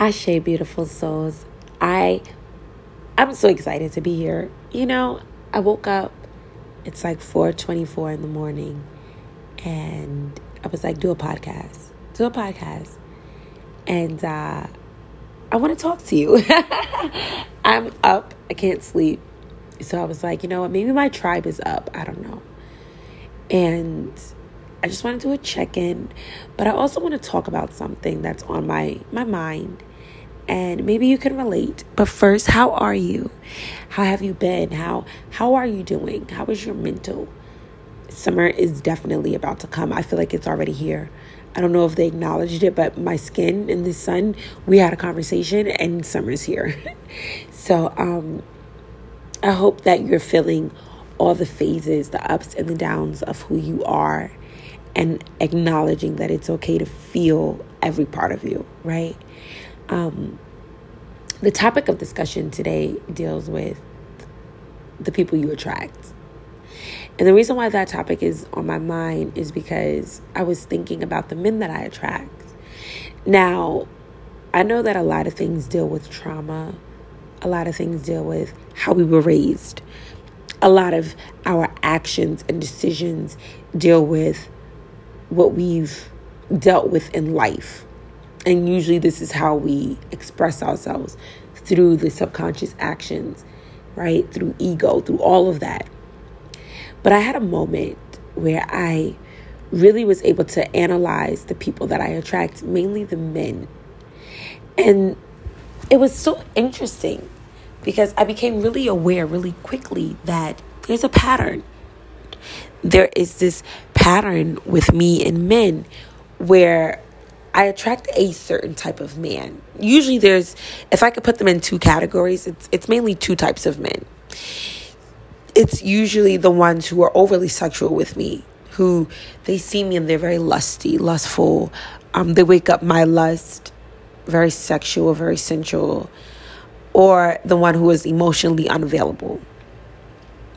Ashe, beautiful souls. I I'm so excited to be here. You know, I woke up. It's like 4:24 in the morning, and I was like, "Do a podcast. Do a podcast." And uh, I want to talk to you. I'm up. I can't sleep. So I was like, you know what? Maybe my tribe is up. I don't know. And I just want to do a check in, but I also want to talk about something that's on my my mind and maybe you can relate. But first, how are you? How have you been? How how are you doing? How is your mental? Summer is definitely about to come. I feel like it's already here. I don't know if they acknowledged it, but my skin and the sun, we had a conversation and summer's here. so um I hope that you're feeling all the phases, the ups and the downs of who you are and acknowledging that it's okay to feel every part of you, right? Um, the topic of discussion today deals with the people you attract. And the reason why that topic is on my mind is because I was thinking about the men that I attract. Now, I know that a lot of things deal with trauma, a lot of things deal with how we were raised, a lot of our actions and decisions deal with what we've dealt with in life. And usually, this is how we express ourselves through the subconscious actions, right? Through ego, through all of that. But I had a moment where I really was able to analyze the people that I attract, mainly the men. And it was so interesting because I became really aware really quickly that there's a pattern. There is this pattern with me and men where I attract a certain type of man. Usually there's if I could put them in two categories, it's it's mainly two types of men. It's usually the ones who are overly sexual with me, who they see me and they're very lusty, lustful. Um, they wake up my lust, very sexual, very sensual, or the one who is emotionally unavailable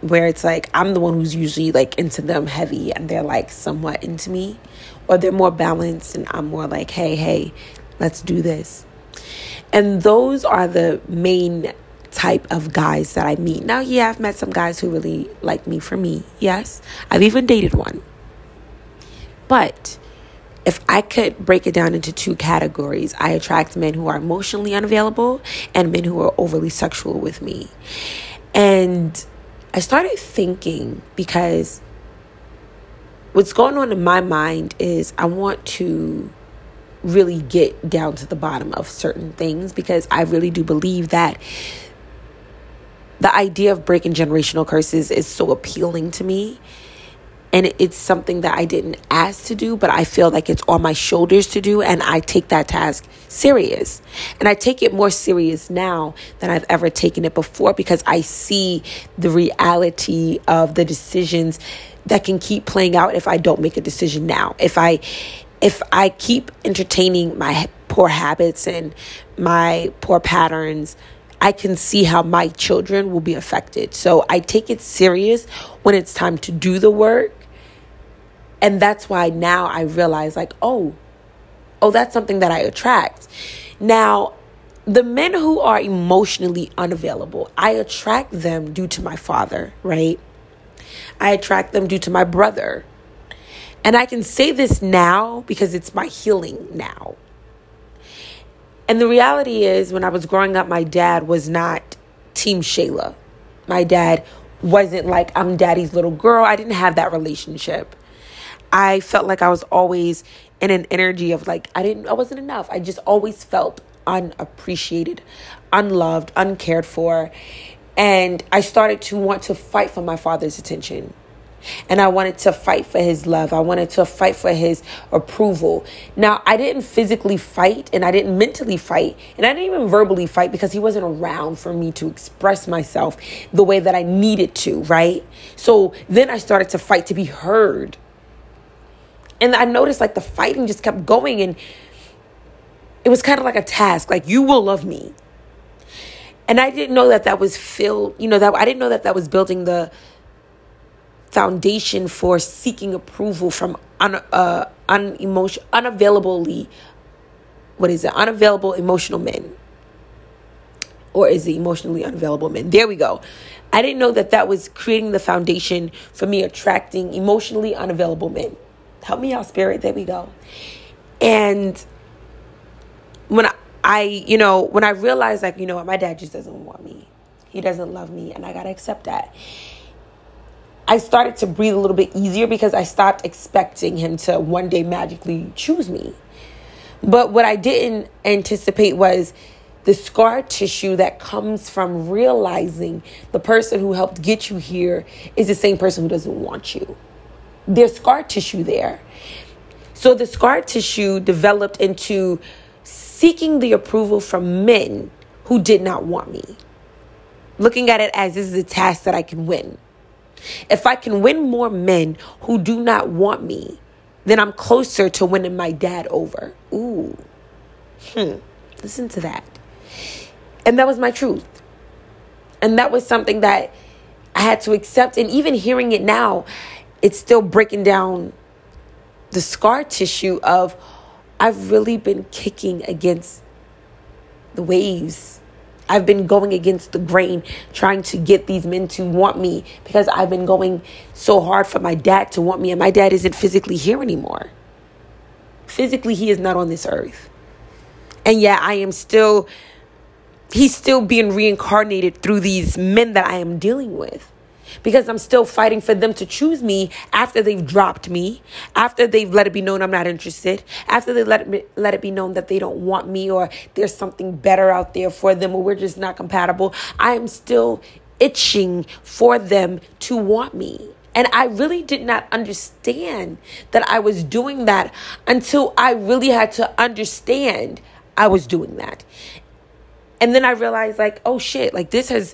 where it's like I'm the one who's usually like into them heavy and they're like somewhat into me or they're more balanced and I'm more like hey hey let's do this. And those are the main type of guys that I meet. Now, yeah, I've met some guys who really like me for me. Yes. I've even dated one. But if I could break it down into two categories, I attract men who are emotionally unavailable and men who are overly sexual with me. And I started thinking because what's going on in my mind is I want to really get down to the bottom of certain things because I really do believe that the idea of breaking generational curses is so appealing to me and it's something that I didn't ask to do, but I feel like it's on my shoulders to do, and I take that task serious. And I take it more serious now than I've ever taken it before because I see the reality of the decisions that can keep playing out if I don't make a decision now. If I if I keep entertaining my poor habits and my poor patterns, I can see how my children will be affected. So I take it serious when it's time to do the work and that's why now I realize, like, oh, oh, that's something that I attract. Now, the men who are emotionally unavailable, I attract them due to my father, right? I attract them due to my brother. And I can say this now because it's my healing now. And the reality is, when I was growing up, my dad was not Team Shayla. My dad wasn't like, I'm daddy's little girl. I didn't have that relationship. I felt like I was always in an energy of like I didn't I wasn't enough. I just always felt unappreciated, unloved, uncared for. And I started to want to fight for my father's attention. And I wanted to fight for his love. I wanted to fight for his approval. Now, I didn't physically fight and I didn't mentally fight and I didn't even verbally fight because he wasn't around for me to express myself the way that I needed to, right? So then I started to fight to be heard. And I noticed like the fighting just kept going and it was kind of like a task like you will love me. And I didn't know that that was filled, you know, that I didn't know that that was building the foundation for seeking approval from un, uh, unemotion, unavailably what is it? Unavailable emotional men. Or is it emotionally unavailable men? There we go. I didn't know that that was creating the foundation for me attracting emotionally unavailable men. Help me out, spirit. There we go. And I, you know, when I realized, like, you know what, my dad just doesn't want me. He doesn't love me, and I got to accept that. I started to breathe a little bit easier because I stopped expecting him to one day magically choose me. But what I didn't anticipate was the scar tissue that comes from realizing the person who helped get you here is the same person who doesn't want you. There's scar tissue there. So the scar tissue developed into seeking the approval from men who did not want me. Looking at it as this is a task that I can win. If I can win more men who do not want me, then I'm closer to winning my dad over. Ooh. Hmm. Listen to that. And that was my truth. And that was something that I had to accept. And even hearing it now, it's still breaking down the scar tissue of I've really been kicking against the waves. I've been going against the grain, trying to get these men to want me because I've been going so hard for my dad to want me, and my dad isn't physically here anymore. Physically, he is not on this earth. And yet, I am still he's still being reincarnated through these men that I am dealing with. Because I'm still fighting for them to choose me after they've dropped me, after they've let it be known I'm not interested, after they let it be, let it be known that they don't want me or there's something better out there for them or we're just not compatible. I am still itching for them to want me. And I really did not understand that I was doing that until I really had to understand I was doing that. And then I realized, like, oh shit, like this has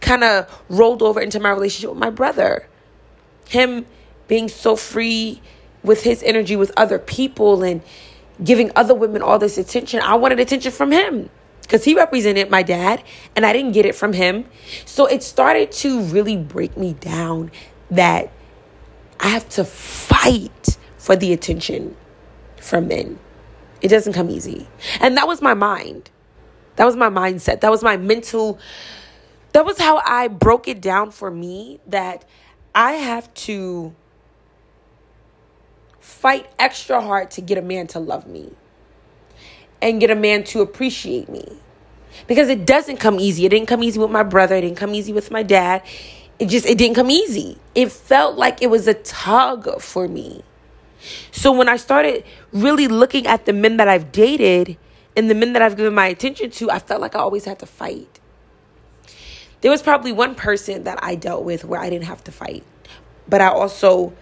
kind of rolled over into my relationship with my brother. Him being so free with his energy with other people and giving other women all this attention. I wanted attention from him because he represented my dad and I didn't get it from him. So it started to really break me down that I have to fight for the attention from men. It doesn't come easy. And that was my mind. That was my mindset. That was my mental. That was how I broke it down for me that I have to fight extra hard to get a man to love me and get a man to appreciate me. Because it doesn't come easy. It didn't come easy with my brother, it didn't come easy with my dad. It just it didn't come easy. It felt like it was a tug for me. So when I started really looking at the men that I've dated and the men that I've given my attention to, I felt like I always had to fight. There was probably one person that I dealt with where I didn't have to fight, but I also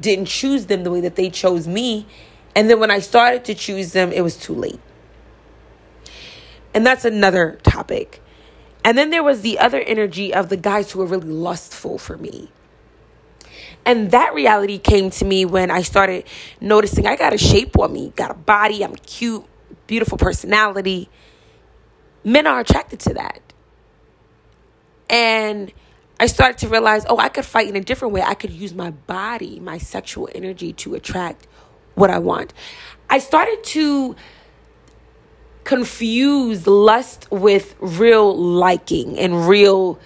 didn't choose them the way that they chose me. And then when I started to choose them, it was too late. And that's another topic. And then there was the other energy of the guys who were really lustful for me. And that reality came to me when I started noticing I got a shape on me, got a body, I'm cute, beautiful personality. Men are attracted to that. And I started to realize, oh, I could fight in a different way. I could use my body, my sexual energy to attract what I want. I started to confuse lust with real liking and real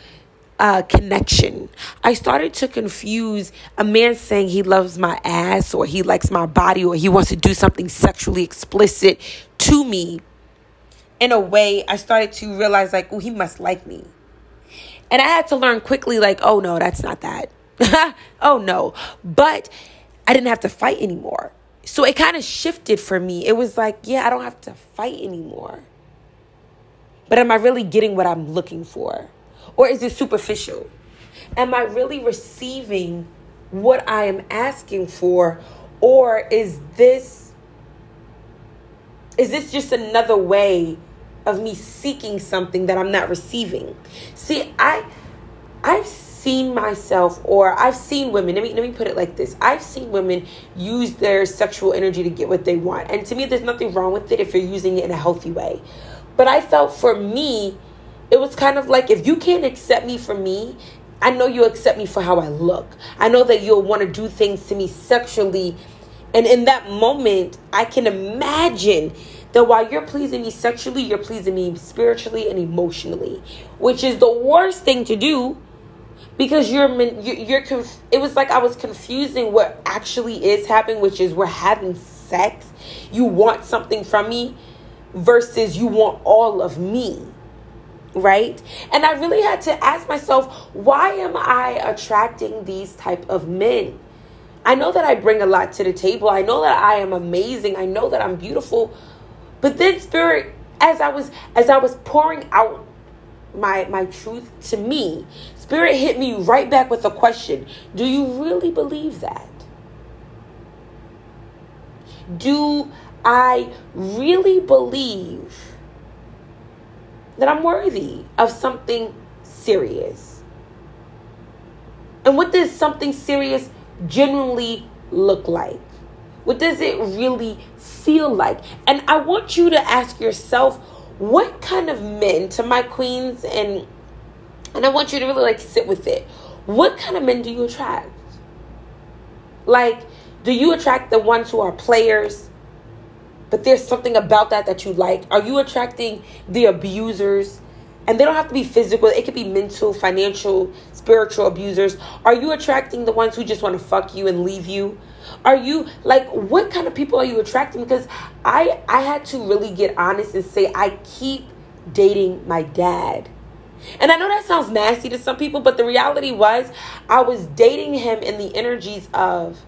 uh, connection. I started to confuse a man saying he loves my ass or he likes my body or he wants to do something sexually explicit to me. In a way, I started to realize, like, oh, he must like me. And I had to learn quickly, like, oh, no, that's not that. oh, no. But I didn't have to fight anymore. So it kind of shifted for me. It was like, yeah, I don't have to fight anymore. But am I really getting what I'm looking for? Or is it superficial? Am I really receiving what I am asking for? Or is this is this just another way of me seeking something that I'm not receiving? See, I I've seen myself or I've seen women, let me let me put it like this. I've seen women use their sexual energy to get what they want. And to me there's nothing wrong with it if you're using it in a healthy way. But I felt for me it was kind of like if you can't accept me for me, I know you'll accept me for how I look. I know that you'll want to do things to me sexually And in that moment, I can imagine that while you're pleasing me sexually, you're pleasing me spiritually and emotionally, which is the worst thing to do because you're you're, conf- it was like I was confusing what actually is happening, which is we're having sex. You want something from me versus you want all of me. Right? And I really had to ask myself, why am I attracting these type of men? I know that I bring a lot to the table. I know that I am amazing. I know that I'm beautiful. But then spirit as I was as I was pouring out my my truth to me, spirit hit me right back with a question. Do you really believe that? Do I really believe that I'm worthy of something serious? And what does something serious genuinely look like? What does it really feel like? And I want you to ask yourself, what kind of men to my queens and and I want you to really like sit with it. What kind of men do you attract? Like, do you attract the ones who are players? But there's something about that that you like. Are you attracting the abusers? And they don't have to be physical, it could be mental, financial, spiritual abusers. Are you attracting the ones who just want to fuck you and leave you? Are you like what kind of people are you attracting? Because I I had to really get honest and say I keep dating my dad. And I know that sounds nasty to some people, but the reality was I was dating him in the energies of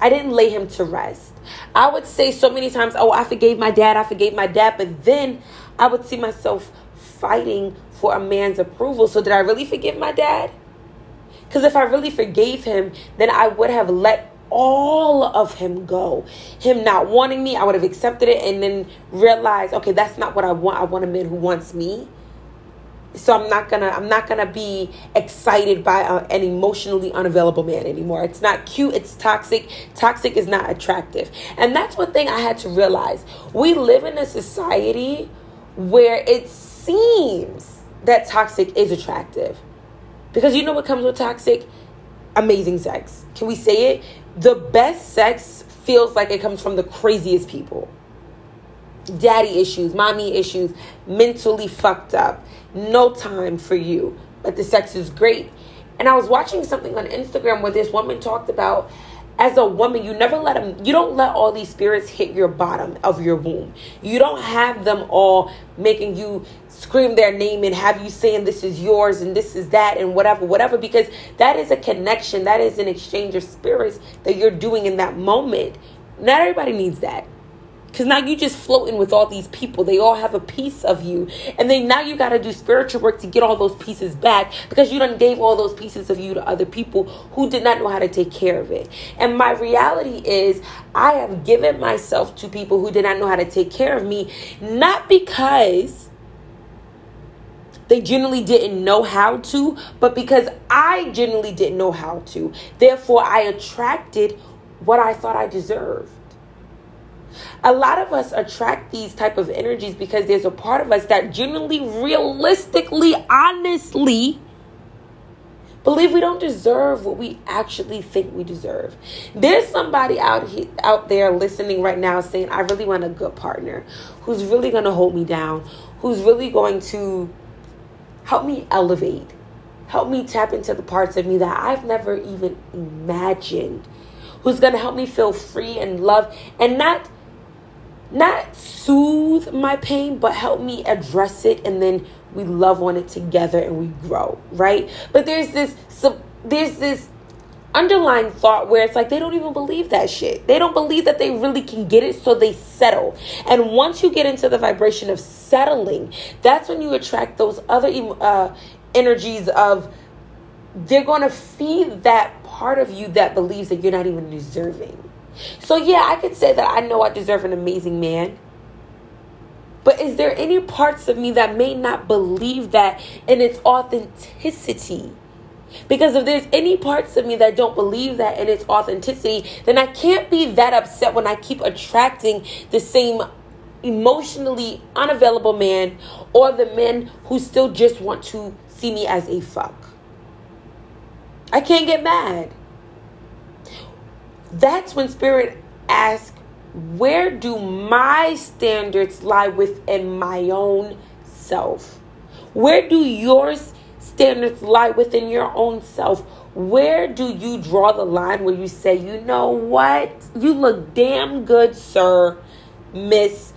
I didn't lay him to rest. I would say so many times, Oh, I forgave my dad, I forgave my dad. But then I would see myself fighting for a man's approval. So, did I really forgive my dad? Because if I really forgave him, then I would have let all of him go. Him not wanting me, I would have accepted it and then realized, okay, that's not what I want. I want a man who wants me. So I'm not gonna I'm not gonna be excited by a, an emotionally unavailable man anymore. It's not cute. It's toxic. Toxic is not attractive, and that's one thing I had to realize. We live in a society where it seems that toxic is attractive. Because you know what comes with toxic? Amazing sex. Can we say it? The best sex feels like it comes from the craziest people. Daddy issues, mommy issues, mentally fucked up, no time for you, but the sex is great. And I was watching something on Instagram where this woman talked about as a woman, you never let them, you don't let all these spirits hit your bottom of your womb. You don't have them all making you scream their name and have you saying this is yours and this is that and whatever, whatever, because that is a connection, that is an exchange of spirits that you're doing in that moment. Not everybody needs that. Because now you just floating with all these people. They all have a piece of you. And then now you got to do spiritual work to get all those pieces back because you done gave all those pieces of you to other people who did not know how to take care of it. And my reality is I have given myself to people who did not know how to take care of me, not because they generally didn't know how to, but because I generally didn't know how to. Therefore, I attracted what I thought I deserved a lot of us attract these type of energies because there's a part of us that genuinely realistically honestly believe we don't deserve what we actually think we deserve. There's somebody out here out there listening right now saying I really want a good partner who's really going to hold me down, who's really going to help me elevate, help me tap into the parts of me that I've never even imagined. Who's going to help me feel free and love and not not soothe my pain, but help me address it and then we love on it together and we grow, right? But there's this so there's this underlying thought where it's like they don't even believe that shit. They don't believe that they really can get it, so they settle. And once you get into the vibration of settling, that's when you attract those other uh, energies of they're going to feed that part of you that believes that you're not even deserving. So, yeah, I could say that I know I deserve an amazing man. But is there any parts of me that may not believe that in its authenticity? Because if there's any parts of me that don't believe that in its authenticity, then I can't be that upset when I keep attracting the same emotionally unavailable man or the men who still just want to see me as a fuck. I can't get mad that's when spirit asks, where do my standards lie within my own self? Where do yours standards lie within your own self? Where do you draw the line where you say, you know what? You look damn good, sir, miss,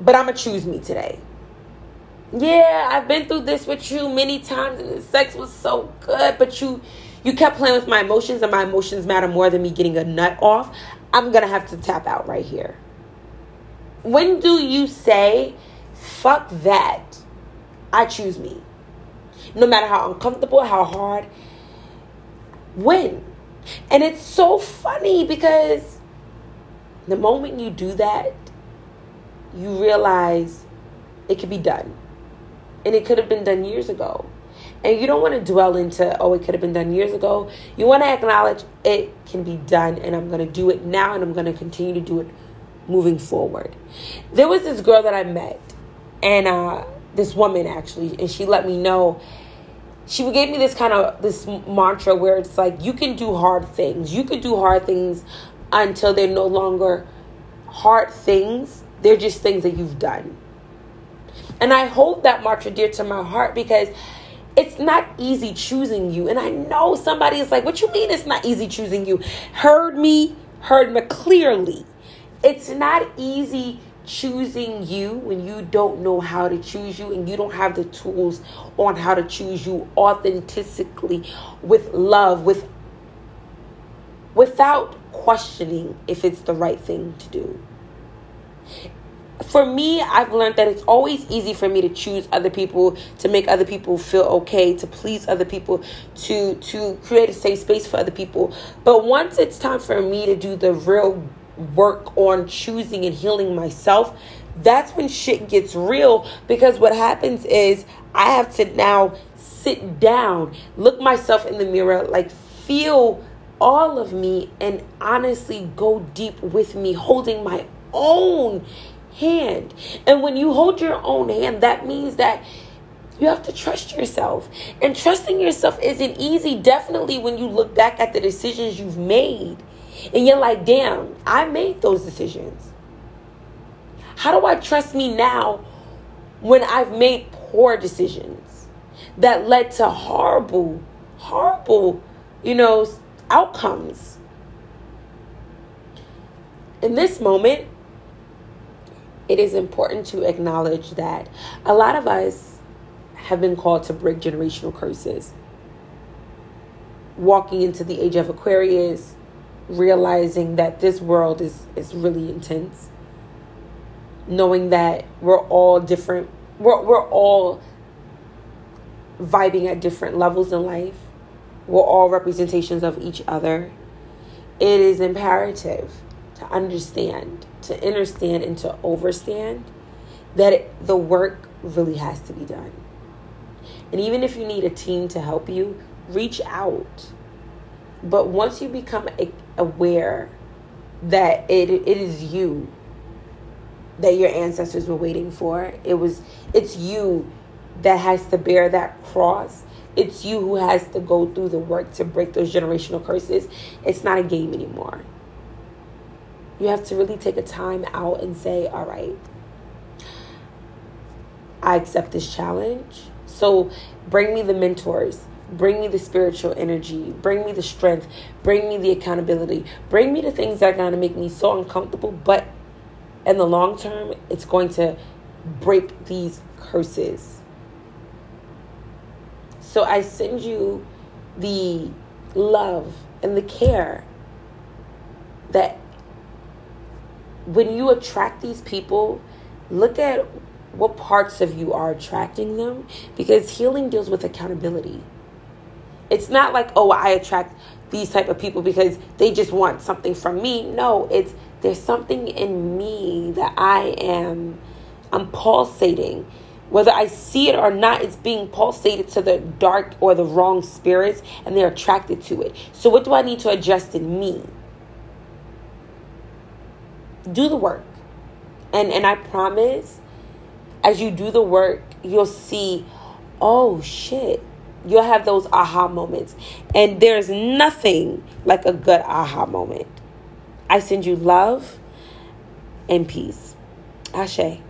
but I'm going to choose me today. Yeah, I've been through this with you many times and the sex was so good, but you you kept playing with my emotions and my emotions matter more than me getting a nut off. I'm going to have to tap out right here. When do you say, fuck that? I choose me. No matter how uncomfortable, how hard, when? And it's so funny because the moment you do that, you realize it could be done. And it could have been done years ago. And you don't want to dwell into, oh, it could have been done years ago. You want to acknowledge it can be done, and I'm going to do it now, and I'm going to continue to do it moving forward. There was this girl that I met, and uh, this woman actually, and she let me know. She gave me this kind of this mantra where it's like you can do hard things. You can do hard things until they're no longer hard things. They're just things that you've done. And I hold that mantra dear to my heart because it's not easy choosing you. And I know somebody is like, What you mean it's not easy choosing you? Heard me, heard me clearly. It's not easy choosing you when you don't know how to choose you and you don't have the tools on how to choose you authentically with love with without questioning if it's the right thing to do for me, I've learned that it's always easy for me to choose other people, to make other people feel okay, to please other people, to to create a safe space for other people. But once it's time for me to do the real work on choosing and healing myself, that's when shit gets real because what happens is I have to now sit down, look myself in the mirror, like feel all of me and honestly go deep with me holding my own hand. And when you hold your own hand, that means that you have to trust yourself. And trusting yourself isn't easy, definitely when you look back at the decisions you've made. And you're like, damn, I made those decisions. How do I trust me now when I've made poor decisions that led to horrible, horrible, you know, outcomes? In this moment, it is important to acknowledge that a lot of us have been called to break generational curses. Walking into the age of Aquarius, realizing that this world is, is really intense, knowing that we're all different, we're, we're all vibing at different levels in life, we're all representations of each other. It is imperative to understand to understand and to overstand that it, the work really has to be done. And even if you need a team to help you, reach out. But once you become aware that it, it is you that your ancestors were waiting for, it was it's you that has to bear that cross. It's you who has to go through the work to break those generational curses. It's not a game anymore. You have to really take a time out and say, all right, I accept this challenge. So bring me the mentors, bring me the spiritual energy, bring me the strength, bring me the accountability, bring me the things that are going to make me so uncomfortable, but in the long term, it's going to break these curses. So I send you the love and the care that when you attract these people, look at what parts of you are attracting them because healing deals with accountability. It's not like, oh, I attract these type of people because they just want something from me. No, it's there's something in me that I am I'm pulsating. Whether I see it or not, it's being pulsated to the dark or the wrong spirits and they're attracted to it. So what do I need to adjust in me? Do the work. And and I promise as you do the work, you'll see, oh shit. You'll have those aha moments. And there's nothing like a good aha moment. I send you love and peace. Ashe.